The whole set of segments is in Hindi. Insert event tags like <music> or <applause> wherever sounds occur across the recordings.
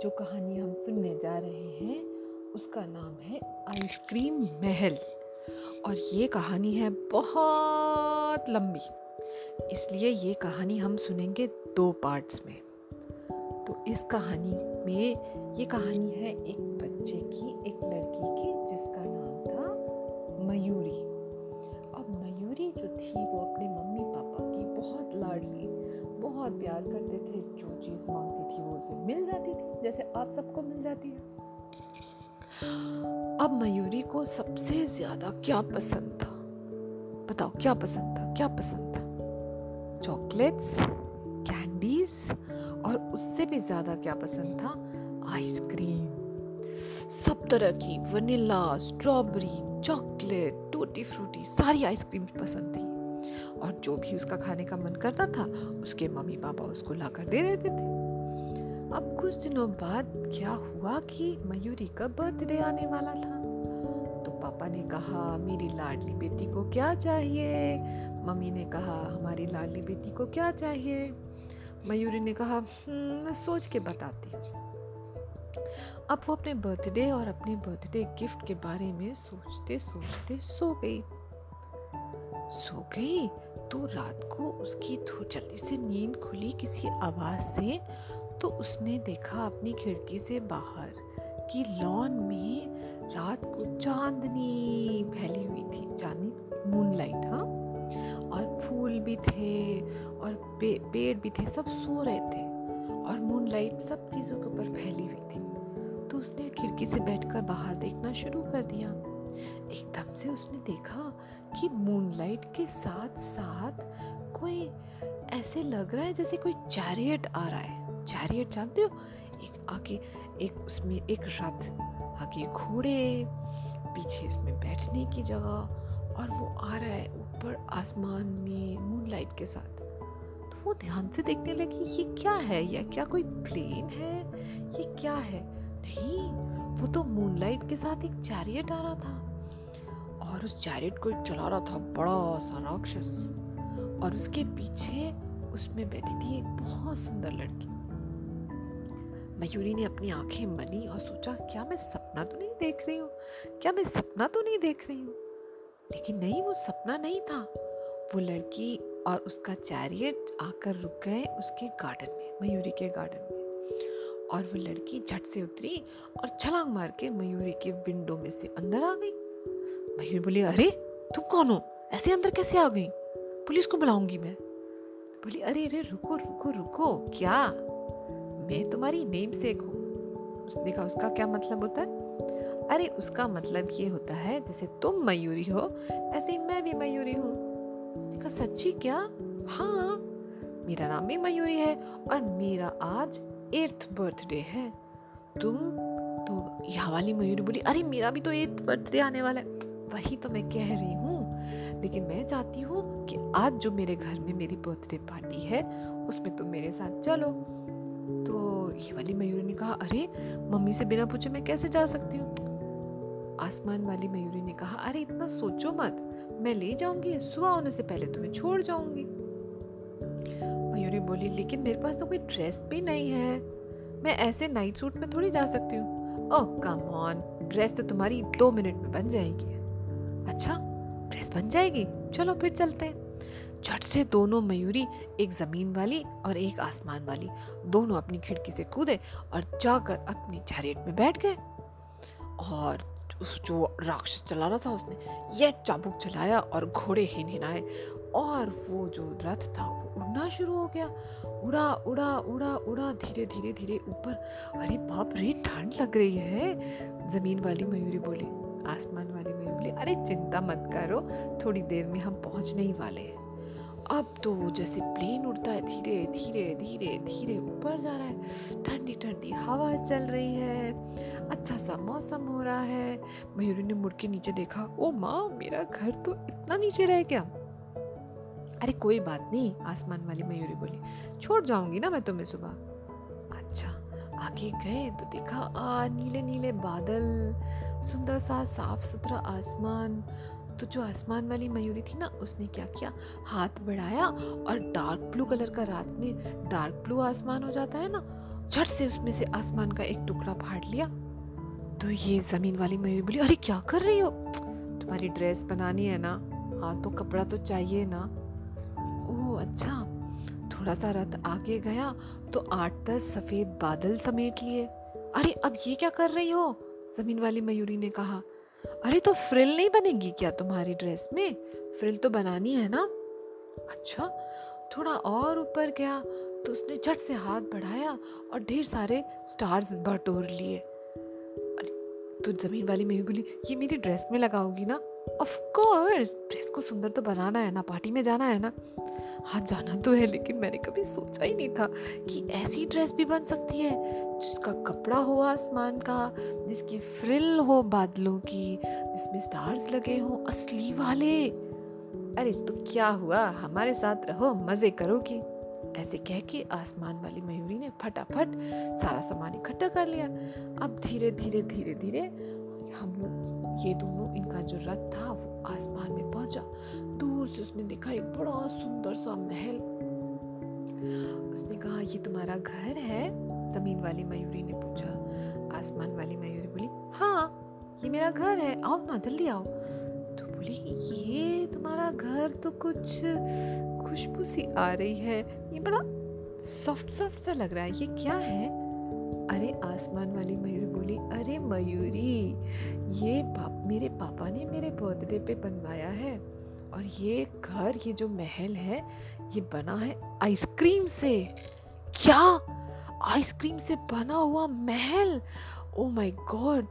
जो कहानी हम सुनने जा रहे हैं, उसका नाम है आइसक्रीम महल। और ये कहानी है बहुत लंबी। इसलिए ये कहानी हम सुनेंगे दो पार्ट्स में। तो इस कहानी में, ये कहानी है एक बच्चे की, एक लड़की की, जिसका नाम था मयूरी। अब मयूरी जो थी, वो अपने मम्मी पापा की बहुत लाडली बहुत प्यार करते थे, जो चीज़ मांगती थी वो उसे मिल जाती थी, जैसे आप सबको मिल जाती है। अब मयूरी को सबसे ज़्यादा क्या पसंद था? बताओ, क्या पसंद था, क्या पसंद था? चॉकलेट्स, कैंडीज, और उससे भी ज़्यादा क्या पसंद था? Ice cream. सब तरह की vanilla, strawberry, chocolate tutti frutti सारी आइसक्रीम पसंद थी। और जो भी उसका खाने का मन करता था उसके मम्मी पापा उसको ला कर दे देते थे। अब कुछ दिनों बाद क्या हुआ कि मयूरी का बर्थडे आने वाला था। तो पापा ने कहा मेरी लाडली बेटी को क्या चाहिए? मम्मी ने कहा हमारी लाडली बेटी को क्या चाहिए? मयूरी ने कहा हम्म, सोच के बताती हूँ। अब वो अपने बर्थडे और अपने बर्थडे गिफ्ट के बारे में सोचते सोचते सो गई। सो गई? तो रात को उसकी जल्दी से नींद खुली किसी आवाज़ से तो उसने देखा अपनी खिड़की से बाहर कि लॉन में रात को चांदनी फैली हुई थी चांदनी मूनलाइट हाँ। और फूल भी थे और पे, पेड़ भी थे सब सो रहे थे और मूनलाइट सब चीज़ों के ऊपर फैली हुई थी। तो उसने खिड़की से बैठकर बाहर देखना शुरू कर दिया। एकदम से उसने देखा कि मूनलाइट के साथ साथ कोई ऐसे लग रहा है जैसे कोई चैरियट आ रहा है। चैरियट जानते हो? एक आगे, एक उसमें एक रथ, आगे घोड़े, पीछे उसमें बैठने की जगह और वो आ रहा है ऊपर आसमान में मूनलाइट के साथ। तो वो ध्यान से देखने लगी ये क्या है? या क्या कोई प्लेन है? ये क्या है? नहीं, वो तो मूनलाइट के साथ एक चैरियट आ रहा था। और उस चैरियट को चला रहा था बड़ा सा राक्षस। और उसके पीछे उसमें बैठी थी एक बहुत सुंदर लड़की। मयूरी ने अपनी आँखें मली और सोचा, क्या मैं सपना तो नहीं देख रही हूँ? क्या मैं सपना तो नहीं देख रही हूँ? लेकिन नहीं, वो सपना नहीं था। वो लड़की और उसका चैरियट आकर रुक गए उसके गार्डन में, मयूरी के गार्डन में। और वो लड़की झट से उतरी और छलांग मार के मयूरी के विंडो में से अंदर आ गई। मयूरी बोली, अरे, तुम कौन हो? ऐसे अंदर कैसे आ गई? पुलिस को बुलाऊँगी मैं। बोली, अरे अरे, रुको रुको रुको, क्या? मैं तुम्हारी नेम सेक हूँ। उसने कहा, उसका क्या मतलब होता है? अरे, उसका मतलब ये होता है, जैसे तुम मयूरी हो, ऐसे ही मैं भी मयूरी हूँ। उसने कहा, सच्ची क्या? हाँ मेरा नाम भी मयूरी है और मेरा आज एर्थ बर्थडे है। तुम तो यहाँ वाली मयूरी बोली, अरे, मेरा भी तो एर्थ बर्थडे आने वाला है। वही तो मैं कह रही हूँ। लेकिन मैं चाहती हूँ कि आज जो मेरे घर में मेरी बर्थडे पार्टी है, उसमें तुम मेरे साथ चलो। तो ये वाली मयूरी ने कहा, अरे, मम्मी से बिना पूछे मैं कैसे जा सकती हूँ? आसमान वाली मयूरी ने कहा, अरे, इतना सोचो मत। मैं ले जाऊँगी, सुबह होने से पहले तुम्हें छोड़ जाऊँगी। मयूरी बोली, लेकिन मेरे पास तो कोई ड्रेस भी नहीं है। मैं ऐसे नाइट सूट में थोड़ी जा सकती हूँ। ओह, कम ऑन। ड्रेस तो तुम्हारी दो मिनट में बन जाएगी। अच्छा ड्रेस बन जाएगी। चलो फिर चलते हैं। झट से दोनों मयूरी, एक ज़मीन वाली और एक आसमान वाली, दोनों अपनी खिड़की से कूदे और जाकर अपनी चैरियट में बैठ गए। और उस जो राक्षस चला रहा था उसने ये चाबुक चलाया और घोड़े हिन हिनाए और वो जो रथ था, वो उड़ना शुरू हो गया। उड़ा उड़ा उड़ा उड़ा, धीरे धीरे धीरे ऊपर। अरे बाप रे, ठंड लग रही है। ज़मीन वाली मयूरी बोली आसमान वाली मयूरी बोली, अरे चिंता मत करो, थोड़ी देर में हम पहुँचने ही वाले हैं. अब तो जैसे प्लेन उड़ता है, धीरे धीरे धीरे धीरे ऊपर जा रहा है। ठंडी ठंडी हवा चल रही है। अच्छा सा मौसम हो रहा है। मयूरी ने मुड़ के नीचे देखा, ओ माँ, मेरा घर तो इतना नीचे रह गया। अरे कोई बात नहीं, आसमान वाली मयूरी बोली, छोड़ जाऊँगी ना मैं तुम्हें सुबह। अच्छा आगे गए तो देखा, आ, नीले नीले बादल। सुंदर सा साफ़ सुथरा आसमान। तो जो आसमान वाली मयूरी थी ना, उसने क्या किया? हाथ बढ़ाया और डार्क ब्लू कलर का रात में डार्क ब्लू आसमान हो जाता है ना, झट से उसमें से आसमान का एक टुकड़ा फाड़ लिया। तो ये ज़मीन वाली मयूरी बोली, अरे, क्या कर रही हो? तुम्हारी ड्रेस बनानी है ना हाँ तो कपड़ा तो चाहिए ना। ओह अच्छा। थोड़ा सा रथ आगे गया तो आठ दस सफ़ेद बादल समेट लिए। अरे, अब ये क्या कर रही हो? ज़मीन वाली मयूरी ने कहा, अरे तो फ्रिल नहीं बनेगी क्या तुम्हारी ड्रेस में? फ्रिल तो बनानी है ना? अच्छा थोड़ा और ऊपर गया तो उसने झट से हाथ बढ़ाया और ढेर सारे स्टार्स बटोर लिए। अरे तो ज़मीन वाली मयूरी बोली, ये मेरी ड्रेस में लगाओगी ना? ऑफ़ कोर्स ड्रेस को सुंदर तो बनाना है ना पार्टी में जाना है ना। हाँ जाना तो है, लेकिन मैंने कभी सोचा ही नहीं था कि ऐसी ड्रेस भी बन सकती है, जिसका कपड़ा हो आसमान का, जिसकी फ्रिल हो बादलों की, जिसमें स्टार्स लगे हो असली वाले। अरे तो क्या हुआ? हमारे साथ रहो, मज़े करोगी। ऐसे कह के आसमान वाली मयूरी ने फटाफट सारा सामान इकट्ठा कर लिया। अब धीरे धीरे धीरे धीरे हम ये दोनों, इनका जो रथ था, वो आसमान में पहुँचा। दूर से उसने देखा एक बड़ा सुंदर सा महल। उसने कहा, ये तुम्हारा घर है? ज़मीन वाली मयूरी ने पूछा। आसमान वाली मयूरी बोली हाँ ये मेरा घर है। आओ ना, जल्दी आओ। तो बोली, ये तुम्हारा घर तो कुछ खुशबू सी आ रही है। ये बड़ा सॉफ्ट सॉफ्ट सा लग रहा है। ये क्या है? अरे, आसमान वाली मयूरी बोली, अरे मयूरी, ये पाप मेरे पापा ने मेरे बर्थडे पे बनवाया है और ये घर, ये जो महल है, ये बना है आइसक्रीम से। क्या? आइसक्रीम से बना हुआ महल? ओ माय गॉड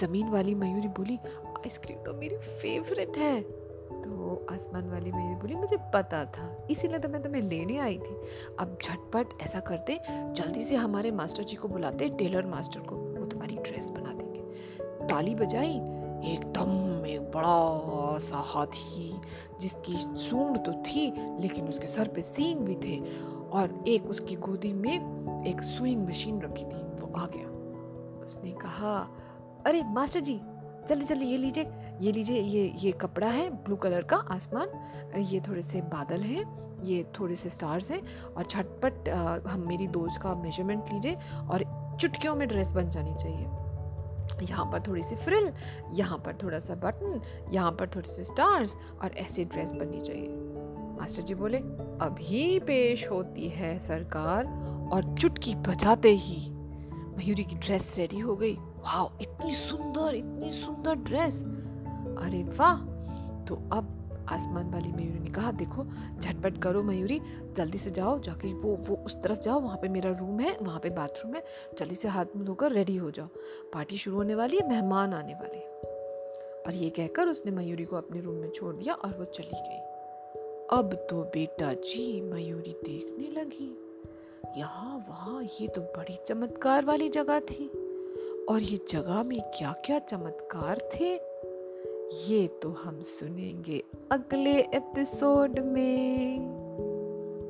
ज़मीन वाली मयूरी बोली, आइसक्रीम तो मेरी फेवरेट है। तो आसमान वाली मयूरी बोली, मुझे पता था। इसीलिए तो मैं तुम्हें लेने आई थी। अब झटपट ऐसा करते, जल्दी से हमारे मास्टर जी को बुलाते, टेलर मास्टर को। वो तुम्हारी ड्रेस बना देंगे। ताली बजाई, एकदम एक बड़ा सा हाथी, जिसकी सूंड तो थी, लेकिन उसके सर पे सींग भी थे और एक उसकी गोदी में एक स्विंग मशीन रखी थी। वो आ गया। उसने कहा, अरे मास्टर जी, जल्दी जल्दी ये लीजिए। ये लीजिए, ये ये कपड़ा है ब्लू कलर का, आसमान। ये थोड़े से बादल हैं, ये थोड़े से स्टार्स हैं और झटपट हम मेरी दोस्त का मेज़रमेंट लीजिए और चुटकियों में ड्रेस बन जानी चाहिए। यहाँ पर थोड़ी सी फ्रिल, यहाँ पर थोड़ा सा बटन, यहाँ पर थोड़े से स्टार्स और ऐसी ड्रेस बननी चाहिए। मास्टर जी बोले, अभी पेश होती है सरकार और चुटकी बजाते ही मयूरी की ड्रेस रेडी हो गई। वाह इतनी सुंदर इतनी सुंदर ड्रेस। अरे वाह तो अब आसमान वाली मयूरी ने कहा, देखो, झटपट करो मयूरी, जल्दी से जाओ, जाके वो वो उस तरफ़ जाओ, वहाँ पे मेरा रूम है, वहाँ पे बाथरूम है, जल्दी से हाथ मुँह धोकर रेडी हो जाओ। पार्टी शुरू होने वाली है, मेहमान आने वाले हैं। और ये कहकर उसने मयूरी को अपने रूम में छोड़ दिया और वो चली गई। अब तो बेटा जी, मयूरी देखने लगी। यहाँ, वहाँ, ये तो बड़ी चमत्कार वाली जगह थी। और ये जगह में क्या क्या चमत्कार थे? ये तो हम सुनेंगे अगले एपिसोड में।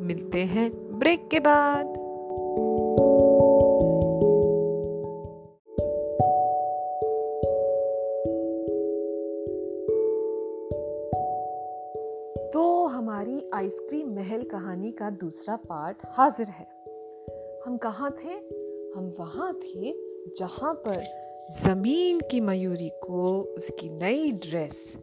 मिलते हैं ब्रेक के बाद। तो हमारी आइसक्रीम महल कहानी का दूसरा पार्ट हाजिर है। हम कहाँ थे? हम वहाँ थे जहाँ पर ज़मीन की मयूरी को, उसकी नई ड्रेस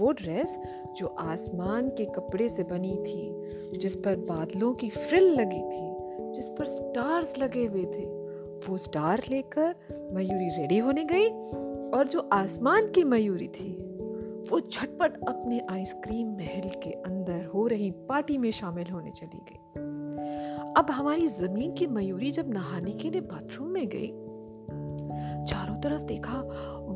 वो ड्रेस जो आसमान के कपड़े से बनी थी, जिस पर बादलों की फ्रिल लगी थी, जिस पर स्टार्स लगे हुए थे, वो स्टार लेकर मयूरी रेडी होने गई और जो आसमान की मयूरी थी, वो झटपट अपने आइसक्रीम महल के अंदर हो रही पार्टी में शामिल होने चली गई। अब हमारी ज़मीन की मयूरी जब नहाने के लिए बाथरूम में गई चारों तरफ़ देखा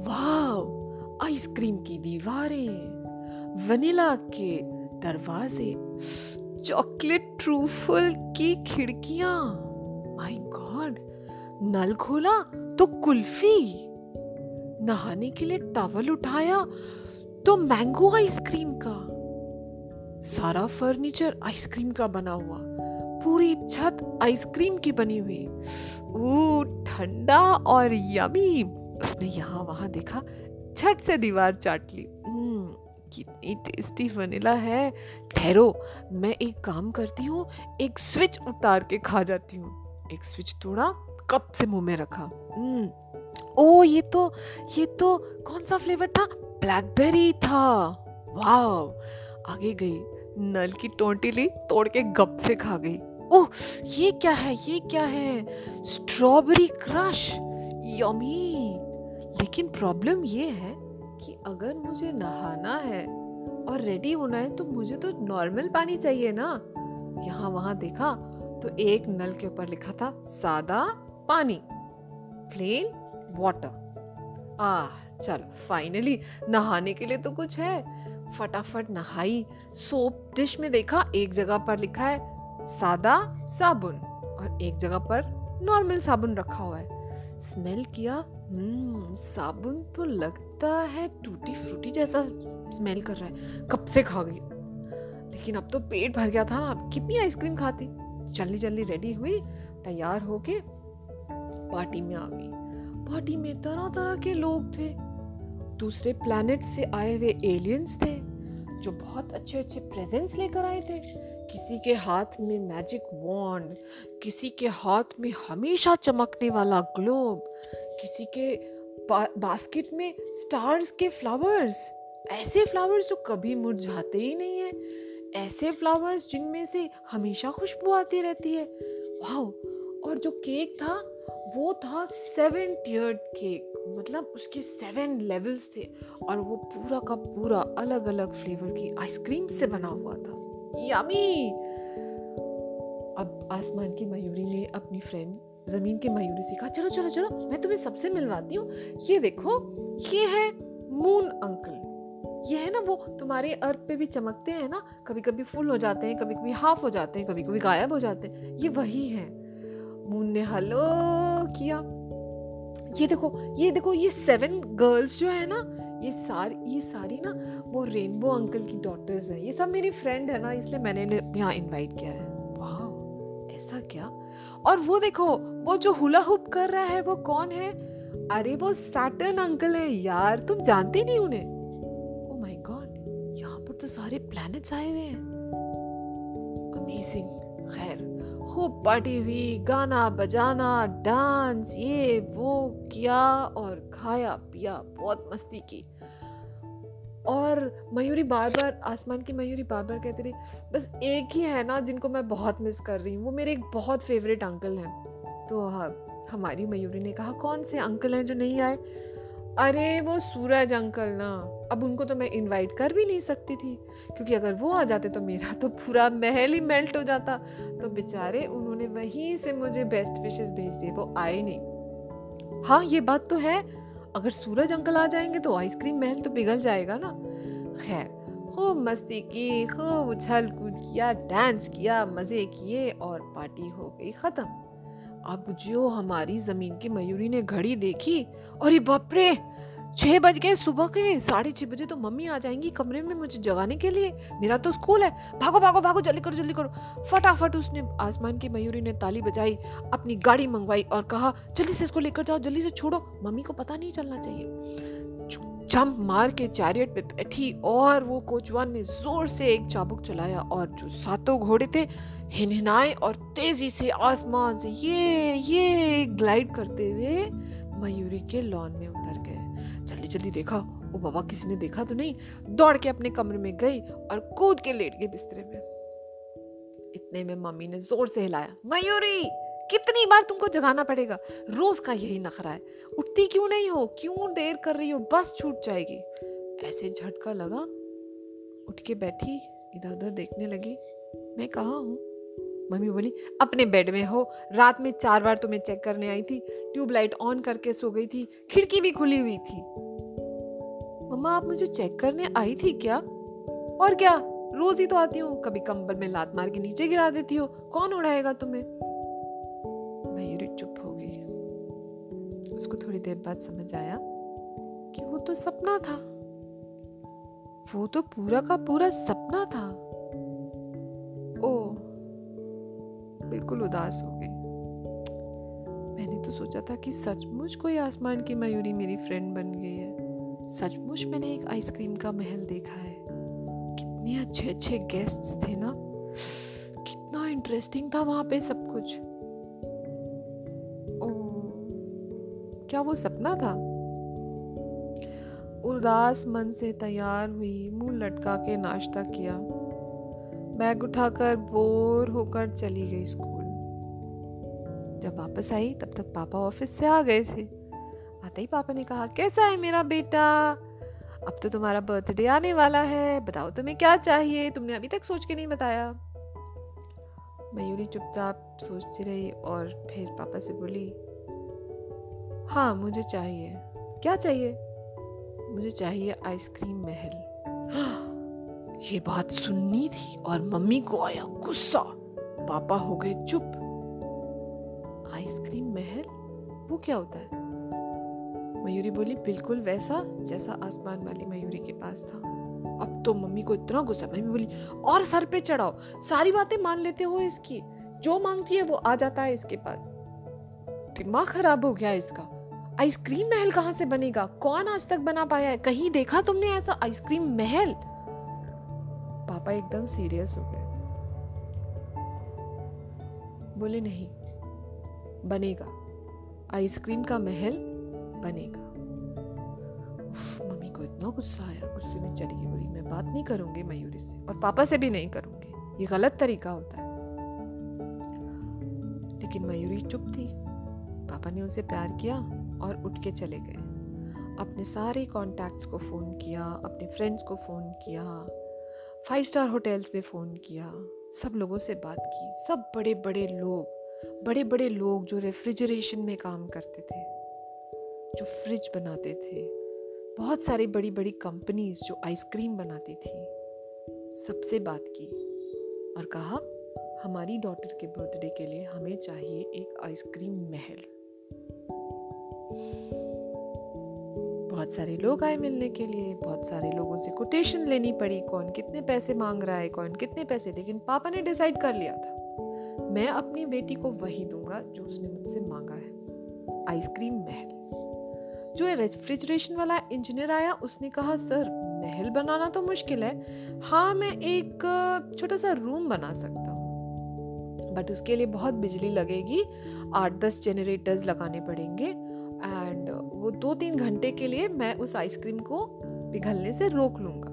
वाह आइसक्रीम की दीवारें, वनीला के दरवाजे, चॉकलेट ट्रूफल की खिड़कियाँ, माय गॉड, नल खोला तो कुल्फी, नहाने के लिए टॉवल उठाया तो मैंगो आइसक्रीम का, सारा फर्नीचर आइसक्रीम का बना हुआ। पूरी छत आइसक्रीम की बनी हुई। ठंडा और यमी उसने यहाँ वहाँ देखा छत से दीवार चाट ली। हम्म, कितनी टेस्टी वनीला है। ठहरो मैं एक काम करती हूँ एक स्विच उतार के खा जाती हूँ। एक स्विच तोड़ा कप से मुँह में रखा। हम्म, ओ ये तो ये तो कौन सा फ्लेवर था? ब्लैकबेरी था। वाह आगे गई नल की टोंटी ली तोड़ के गप से खा गई। ओह, ये क्या है, ये क्या है? स्ट्रॉबेरी क्रश यमी लेकिन प्रॉब्लम ये है कि अगर मुझे नहाना है और रेडी होना है तो मुझे तो नॉर्मल पानी चाहिए ना। यहाँ वहाँ देखा तो एक नल के ऊपर लिखा था, सादा पानी प्लेन वाटर आ चलो फाइनली नहाने के लिए तो कुछ है। फटाफट नहाई सोप डिश में देखा, एक जगह पर लिखा है सादा साबुन और एक जगह पर नॉर्मल साबुन रखा हुआ है। स्मेल किया हम्म साबुन तो लगता है टूटी फ्रूटी जैसा स्मेल कर रहा है। कब से खा गई? लेकिन अब तो पेट भर गया था ना कितनी आइसक्रीम खाती? जल्दी जल्दी रेडी हुई, तैयार होके पार्टी में आ गई। पार्टी में तरह तरह के लोग थे। दूसरे प्लैनेट से आए हुए एलियंस थे, जो बहुत अच्छे अच्छे प्रेजेंट्स लेकर आए थे। किसी के हाथ में मैजिक वॉन्ड किसी के हाथ में हमेशा चमकने वाला ग्लोब किसी के बास्केट में स्टार्स के फ्लावर्स ऐसे फ्लावर्स जो कभी मुरझाते ही नहीं हैं। ऐसे फ्लावर्स जिनमें से हमेशा खुशबू आती रहती है। वाह और जो केक था, वो था सेवन टीयर्ड केक मतलब उसके सेवन लेवल्स थे। और वो पूरा का पूरा अलग अलग फ्लेवर की आइसक्रीम से बना हुआ था। यमी अब आसमान की मयूरी ने अपनी फ्रेंड ज़मीन के मयूरी से कहा, चलो चलो चलो, मैं तुम्हें सबसे मिलवाती हूँ। ये देखो, ये है मून अंकल ये है ना वो तुम्हारे अर्थ पे भी चमकते हैं ना कभी कभी फुल हो जाते हैं कभी कभी हाफ़ हो जाते हैं कभी कभी गायब हो जाते हैं। ये वही है। मून ने हलो किया। ये देखो ये देखो, ये सेवन गर्ल्स जो है ना ये सारी ये सारी ना वो रेनबो अंकल की डॉटर्स हैं। ये सब मेरी फ्रेंड है ना, इसलिए मैंने यहाँ इनवाइट किया है। वाह ऐसा क्या? और वो देखो, वो जो हुला हुप कर रहा है, वो कौन है? अरे, वो सैटर्न अंकल है यार, तुम जानते नहीं उन्हें? ओ माय गॉड यहाँ पर तो सारे प्लैनेट्स आए हुए हैं। अमेजिंग खैर। खूब पार्टी हुई, गाना बजाना डांस ये, वो किया और खाया, पिया, बहुत मस्ती की। और मयूरी बार बार आसमान की मयूरी बार बार कहती रही, बस एक ही है ना जिनको मैं बहुत मिस कर रही हूँ, वो मेरे एक बहुत फेवरेट अंकल हैं। तो हाँ हमारी मयूरी ने कहा, कौन से अंकल हैं जो नहीं आए? अरे, वो सूरज अंकल ना। अब उनको तो मैं इनवाइट कर भी नहीं सकती थी, क्योंकि अगर वो आ जाते तो मेरा तो पूरा महल ही मेल्ट हो जाता। तो बेचारे, उन्होंने वहीं से मुझे बेस्ट विशेस भेज दिए, वो आए नहीं। हाँ ये बात तो है, अगर सूरज अंकल आ जाएँगे तो आइसक्रीम महल तो पिघल जाएगा ना। खैर, खूब मस्ती की, खूब उछल कूद किया डांस किया, मज़े किए और पार्टी हो गई ख़त्म। अब जो हमारी ज़मीन की मयूरी ने घड़ी देखी और ये बापरे छः बज गए सुबह के, साढ़े छः बजे तो मम्मी आ जाएँगी कमरे में मुझे जगाने के लिए। मेरा तो स्कूल है। भागो भागो भागो, जल्दी करो जल्दी करो। फटाफट उसने आसमान की मयूरी ने ताली बजाई, अपनी गाड़ी मंगवाई और कहा, जल्दी से इसको लेकर जाओ, जल्दी से छोड़ो। मम्मी को पता नहीं चलना चाहिए। जंप मार के चैरियट पे बैठी और वो कोचवान ने ज़ोर से एक चाबुक चलाया और जो सातों घोड़े थे, हिनहिनाए और तेज़ी से आसमान से ये ये ग्लाइड करते हुए मयूरी के लॉन में उतर गए। जल्दी जल्दी देखा, वो बाबा किसी ने देखा तो नहीं, दौड़ के अपने कमरे में गई और कूद के लेट गई बिस्तरे में। इतने में मम्मी ने ज़ोर से हिलाया, मयूरी, कितनी बार तुमको जगाना पड़ेगा? रोज का यही नखरा है। उठती क्यों नहीं हो? क्यों देर कर रही हो? बस छूट जाएगी। ऐसे झटका लगा, उठ के बैठी, इधर उधर देखने लगी। मैं कहा हूँ? मम्मी बोली, अपने बेड में हो। रात में चार बार तुम्हें चेक करने आई थी। ट्यूबलाइट ऑन करके सो गई थी। खिड़की भी खुली हुई थी। मम्मा, आप मुझे चेक करने आई थी क्या? और क्या? रोज ही तो आती हूँ। कभी कंबल में लात मार के नीचे गिरा देती हो। कौन उड़ाएगा तुम्हें? मयूरी चुप हो गई। उसको थोड़ी देर बाद समझ आया कि वो तो सपना था। वो तो पूरा का पूरा सपना था। ओ, बिल्कुल उदास हो गई। मैंने तो सोचा था कि सचमुच कोई आसमान की मयूरी मेरी फ्रेंड बन गई है। सचमुच मैंने एक आइसक्रीम का महल देखा है। कितने अच्छे अच्छे गेस्ट्स थे ना। कितना इंटरेस्टिंग था वहाँ पे सब कुछ। ओह क्या वो सपना था? उदास मन से तैयार हुई, मुँह लटका के नाश्ता किया। बैग उठाकर बोर होकर चली गई स्कूल। जब वापस आई, तब तक पापा ऑफ़िस से आ गए थे। आते ही पापा ने कहा, कैसा है मेरा बेटा? अब तो तुम्हारा बर्थडे आने वाला है। बताओ तुम्हें क्या चाहिए? तुमने अभी तक सोच के नहीं बताया? मयूरी चुपचाप सोचती रही और फिर पापा से बोली हाँ मुझे चाहिए। क्या चाहिए? मुझे चाहिए आइसक्रीम महल। <gasps> ये बात सुननी थी और मम्मी को आया गुस्सा। पापा हो गए चुप। आइसक्रीम महल? वो क्या होता है? मयूरी बोली, बिल्कुल वैसा जैसा आसमान वाली मयूरी के पास था। अब तो मम्मी को इतना गुस्सा, मम्मी बोली, और सर पे चढ़ाओ, सारी बातें मान लेते हो इसकी, जो मांगती है वो आ जाता है इसके पास। दिमाग खराब हो गया इसका। आइसक्रीम महल कहाँ से बनेगा? कौन आज तक बना पाया है? कहीं देखा तुमने ऐसा आइसक्रीम महल? पापा एकदम सीरियस हो गए। बोले, नहीं, बनेगा। आइसक्रीम का महल बनेगा। मम्मी को इतना गुस्सा आया, गुस्से में चली गई बोली, मैं बात नहीं करूँगी मयूरी से और पापा से भी नहीं करूँगी। ये गलत तरीका होता है। लेकिन मयूरी चुप थी। पापा ने उसे प्यार किया और उठ के चले गए। अपने सारे कॉन्टैक्ट्स को फ़ोन किया, अपने फ्रेंड्स को फ़ोन किया फाइव स्टार होटल्स में फ़ोन किया, सब लोगों से बात की। सब बड़े बड़े लोग बड़े बड़े लोग जो रेफ्रिजरेशन में काम करते थे। जो फ्रिज बनाते थे। बहुत सारी बड़ी बड़ी कंपनीज़ जो आइसक्रीम बनाती थी। सबसे बात की और कहा, हमारी डॉटर के बर्थडे के लिए हमें चाहिए एक आइसक्रीम महल। बहुत सारे लोग आए मिलने के लिए। बहुत सारे लोगों से कोटेशन लेनी पड़ी, कौन कितने पैसे मांग रहा है, कौन कितने पैसे। लेकिन पापा ने डिसाइड कर लिया था। मैं अपनी बेटी को वही दूँगा जो उसने मुझसे मांगा है। आइसक्रीम महल। जो रेफ्रिजरेशन वाला इंजीनियर आया, उसने कहा, सर, महल बनाना तो मुश्किल है। हाँ मैं एक, छोटा सा रूम बना सकता हूँ। बट उसके लिए बहुत बिजली लगेगी, आठ दस जनरेटर्स लगाने पड़ेंगे। एंड वो दो तीन घंटे के लिए मैं उस आइसक्रीम को पिघलने से रोक लूँगा।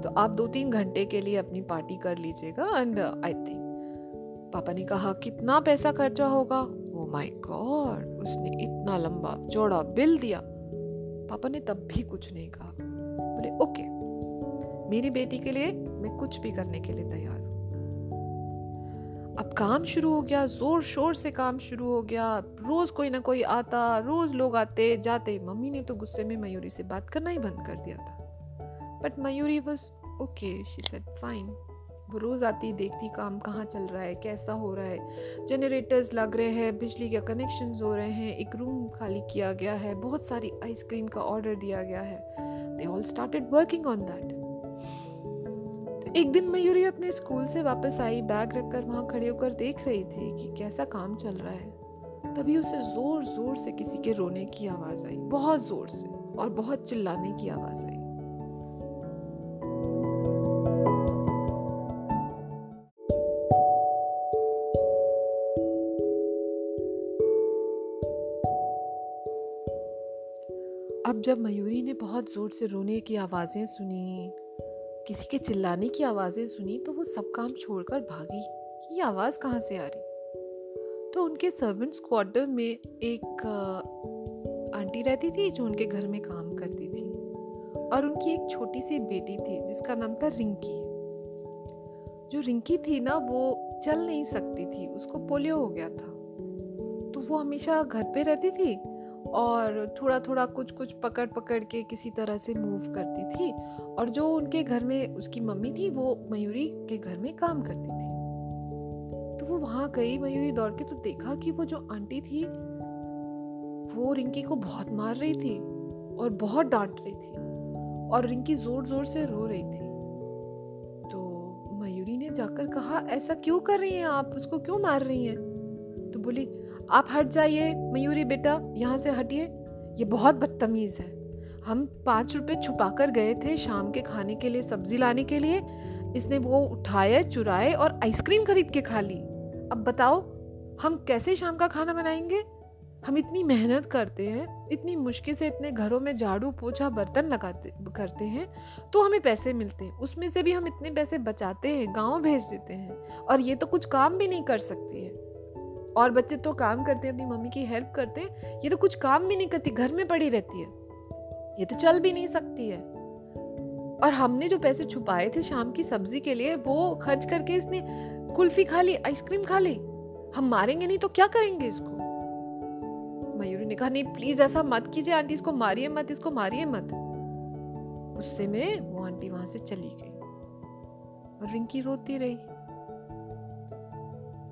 तो आप दो तीन घंटे के लिए अपनी पार्टी कर लीजिएगा एंड आई थिंक पापा ने कहा, कितना पैसा खर्चा होगा? ओ माय गॉड उसने इतना लंबा चौड़ा बिल दिया। पापा ने तब भी कुछ नहीं कहा। बोले, ओके, मेरी बेटी के लिए मैं कुछ भी करने के लिए तैयार अब काम शुरू हो गया ज़ोर शोर से काम शुरू हो गया। रोज कोई ना कोई आता, रोज लोग आते, जाते। मम्मी ने तो गुस्से में मयूरी से बात करना ही बंद कर दिया था। But Mayuri was okay she said fine वो रोज़ आती देखती काम कहाँ चल रहा है, कैसा हो रहा है। जनरेटर्स लग रहे हैं, बिजली के कनेक्शन हो रहे हैं, एक रूम खाली किया गया है, बहुत सारी आइसक्रीम का ऑर्डर दिया गया है। They all started working on that एक दिन मयूरी अपने स्कूल से वापस आई बैग रखकर वहाँ खड़े होकर देख रही थी कि कैसा काम चल रहा है। तभी उसे ज़ोर ज़ोर से किसी के रोने की आवाज़ आई, बहुत ज़ोर से और बहुत चिल्लाने की आवाज़ आई। जब मयूरी ने बहुत ज़ोर से रोने की आवाज़ें सुनी, किसी के चिल्लाने की आवाज़ें सुनी तो वो सब काम छोड़कर भागी ये आवाज़ कहाँ से आ रही? तो उनके सर्वेंट्स क्वार्टर में एक आंटी रहती थी जो उनके घर में काम करती थी और उनकी एक छोटी सी बेटी थी जिसका नाम था रिंकी। जो रिंकी थी ना, वो चल नहीं सकती थी, उसको पोलियो हो गया था। तो वो हमेशा घर पे रहती थी और थोड़ा थोड़ा कुछ कुछ पकड़ पकड़ के किसी तरह से मूव करती थी। और जो उनके घर में उसकी मम्मी थी, वो मयूरी के घर में काम करती थी। तो वो वहाँ गई मयूरी दौड़ के तो देखा कि वो जो आंटी थी, वो रिंकी को बहुत मार रही थी और बहुत डांट रही थी और रिंकी ज़ोर ज़ोर से रो रही थी। तो मयूरी ने जाकर कहा, ऐसा क्यों कर रही हैं आप? उसको क्यों मार रही हैं? तो बोली आप हट जाइए, मयूरी बेटा, यहाँ से हटिए। ये बहुत बदतमीज़ है। हम पाँच रुपये छुपा कर गए थे शाम के खाने के लिए, सब्ज़ी लाने के लिए। इसने वो उठाए, चुराए और आइसक्रीम खरीद के खा ली। अब बताओ, हम कैसे शाम का खाना बनाएँगे? हम इतनी मेहनत करते हैं, इतनी मुश्किल से इतने घरों में झाड़ू पोछा बर्तन लगाते, करते हैं तो हमें पैसे मिलते हैं। उसमें से भी हम इतने पैसे बचाते हैं, गाँव भेज देते हैं। और ये तो कुछ काम भी नहीं कर सकती है। और बच्चे तो काम करते हैं, अपनी मम्मी की हेल्प करते हैं। ये तो कुछ काम भी नहीं करती, घर में पड़ी रहती है। ये तो चल भी नहीं सकती है। और हमने जो पैसे छुपाए थे शाम की सब्ज़ी के लिए, वो खर्च करके इसने कुल्फी खा ली, आइसक्रीम खा ली। हम मारेंगे नहीं तो क्या करेंगे इसको? मयूरी ने कहा, नहीं प्लीज़ ऐसा मत कीजिए, आंटी इसको मारिए मत, इसको मारिए मत। गुस्से में वो आंटी वहाँ से चली गई और रिंकी रोती रही।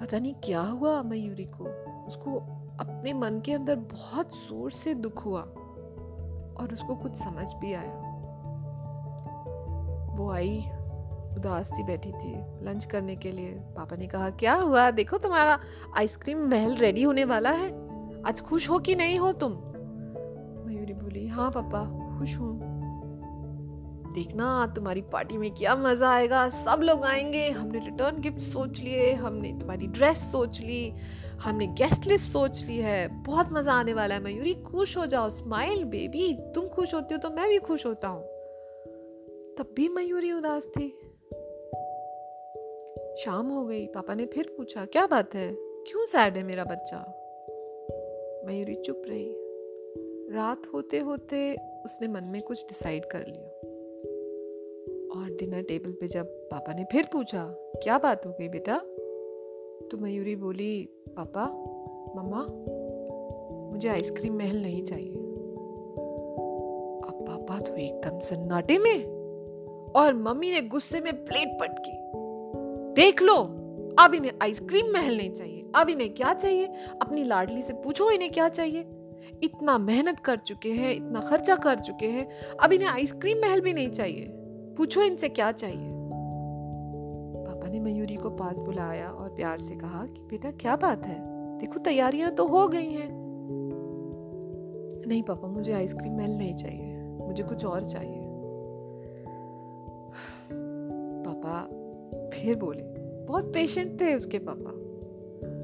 पता नहीं क्या हुआ मयूरी को। उसको अपने मन के अंदर बहुत ज़ोर से दुख हुआ और उसको कुछ समझ भी आया। वो आई, उदास सी बैठी थी लंच करने के लिए। पापा ने कहा, क्या हुआ? देखो तुम्हारा आइसक्रीम महल रेडी होने वाला है। आज खुश हो कि नहीं हो तुम? मयूरी बोली हाँ पापा, खुश हूँ। देखना, तुम्हारी पार्टी में क्या मज़ा आएगा? सब लोग आएँगे। हमने रिटर्न गिफ्ट सोच लिए, हमने तुम्हारी ड्रेस सोच ली, हमने गेस्ट लिस्ट सोच ली है। बहुत मज़ा आने वाला है। मयूरी, खुश हो जाओ। स्माइल बेबी तुम खुश होती हो तो मैं भी खुश होता हूँ। तब भी मयूरी उदास थी। शाम हो गई। पापा ने फिर पूछा, क्या बात है? क्यों सैड है मेरा बच्चा? मयूरी चुप रही। रात होते होते उसने मन में कुछ डिसाइड कर लिया। और डिनर टेबल पे जब पापा ने फिर पूछा, क्या बात हो गई बेटा? तो मयूरी बोली, पापा, मम्मा, मुझे आइसक्रीम महल नहीं चाहिए। अब पापा तो एकदम सन्नाटे में और मम्मी ने गुस्से में प्लेट पटकी। देख लो, अब इन्हें आइसक्रीम महल नहीं चाहिए। अब इन्हें क्या चाहिए? अपनी लाडली से पूछो, इन्हें क्या चाहिए? इतना मेहनत कर चुके हैं, इतना खर्चा कर चुके हैं, अब इन्हें आइसक्रीम महल भी नहीं चाहिए। पूछो इनसे क्या चाहिए। पापा ने मयूरी को पास बुलाया और प्यार से कहा कि बेटा, क्या बात है? देखो, तैयारियाँ तो हो गई हैं। नहीं पापा, मुझे आइसक्रीम महल नहीं चाहिए। मुझे कुछ और चाहिए। पापा फिर बोले, बहुत पेशेंट थे उसके पापा।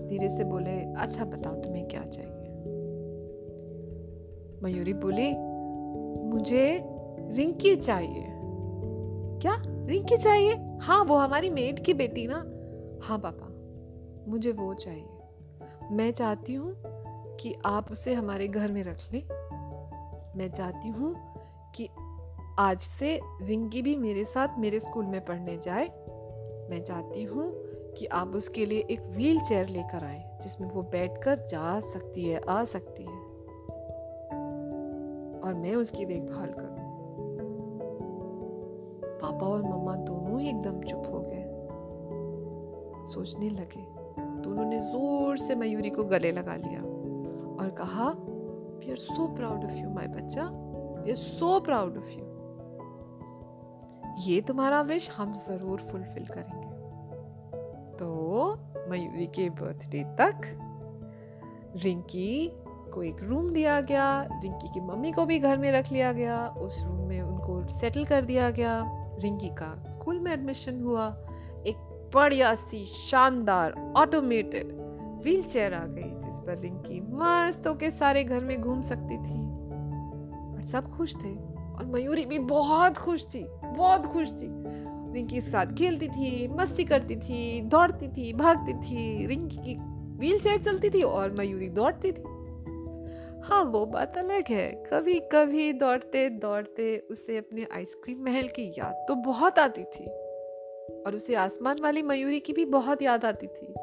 धीरे से बोले अच्छा बताओ तुम्हें क्या चाहिए? मयूरी बोली, मुझे रिंकी चाहिए। क्या? रिंकी चाहिए? हाँ वो हमारी मेड की बेटी ना। हाँ पापा, मुझे वो चाहिए। मैं चाहती हूँ कि आप उसे हमारे घर में रख लें। मैं चाहती हूँ कि आज से रिंकी भी मेरे साथ मेरे स्कूल में पढ़ने जाए। मैं चाहती हूँ कि आप उसके लिए एक व्हील चेयर लेकर आए, जिसमें वो बैठकर जा सकती है, आ सकती है। और मैं उसकी देखभाल करूँ पापा और मम्मा दोनों ही एकदम चुप हो गए। सोचने लगे, दोनों ने ज़ोर से मयूरी को गले लगा लिया और कहा we are so proud of you my बच्चा। We are so proud of you ये तुम्हारा विश हम ज़रूर फुलफिल करेंगे। तो मयूरी के बर्थडे तक रिंकी को एक रूम दिया गया, रिंकी की मम्मी को भी घर में रख लिया गया, उस रूम में उनको सेटल कर दिया गया। रिंकी का स्कूल में एडमिशन हुआ। एक बढ़िया सी, शानदार ऑटोमेटेड व्हील चेयर आ गई, जिस पर रिंकी मस्त होके सारे घर में घूम सकती थी। और सब खुश थे, और मयूरी भी बहुत खुश थी, बहुत खुश थी। रिंकी के साथ खेलती थी, मस्ती करती थी, दौड़ती थी, भागती थी। रिंकी की व्हील चेयर चलती थी और मयूरी दौड़ती थी। हाँ वो बात अलग है। कभी कभी दौड़ते दौड़ते उसे अपने आइसक्रीम महल की याद तो बहुत आती थी और उसे आसमान वाली मयूरी की भी बहुत याद आती थी।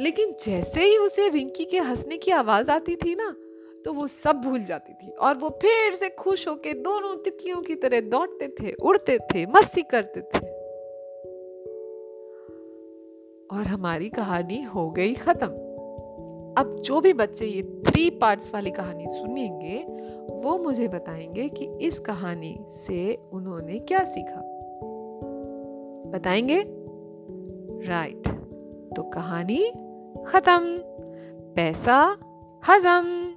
लेकिन जैसे ही उसे रिंकी के हंसने की आवाज़ आती थी ना तो वो सब भूल जाती थी और वो फिर से खुश होके दोनों तितलियों की तरह दौड़ते थे, उड़ते थे, मस्ती करते थे। और हमारी कहानी हो गई खत्म। अब जो भी बच्चे ये थ्री पार्ट्स वाली कहानी सुनेंगे, वो मुझे बताएँगे कि इस कहानी से उन्होंने क्या सीखा। बताएँगे? राइट तो कहानी खत्म। पैसा हजम।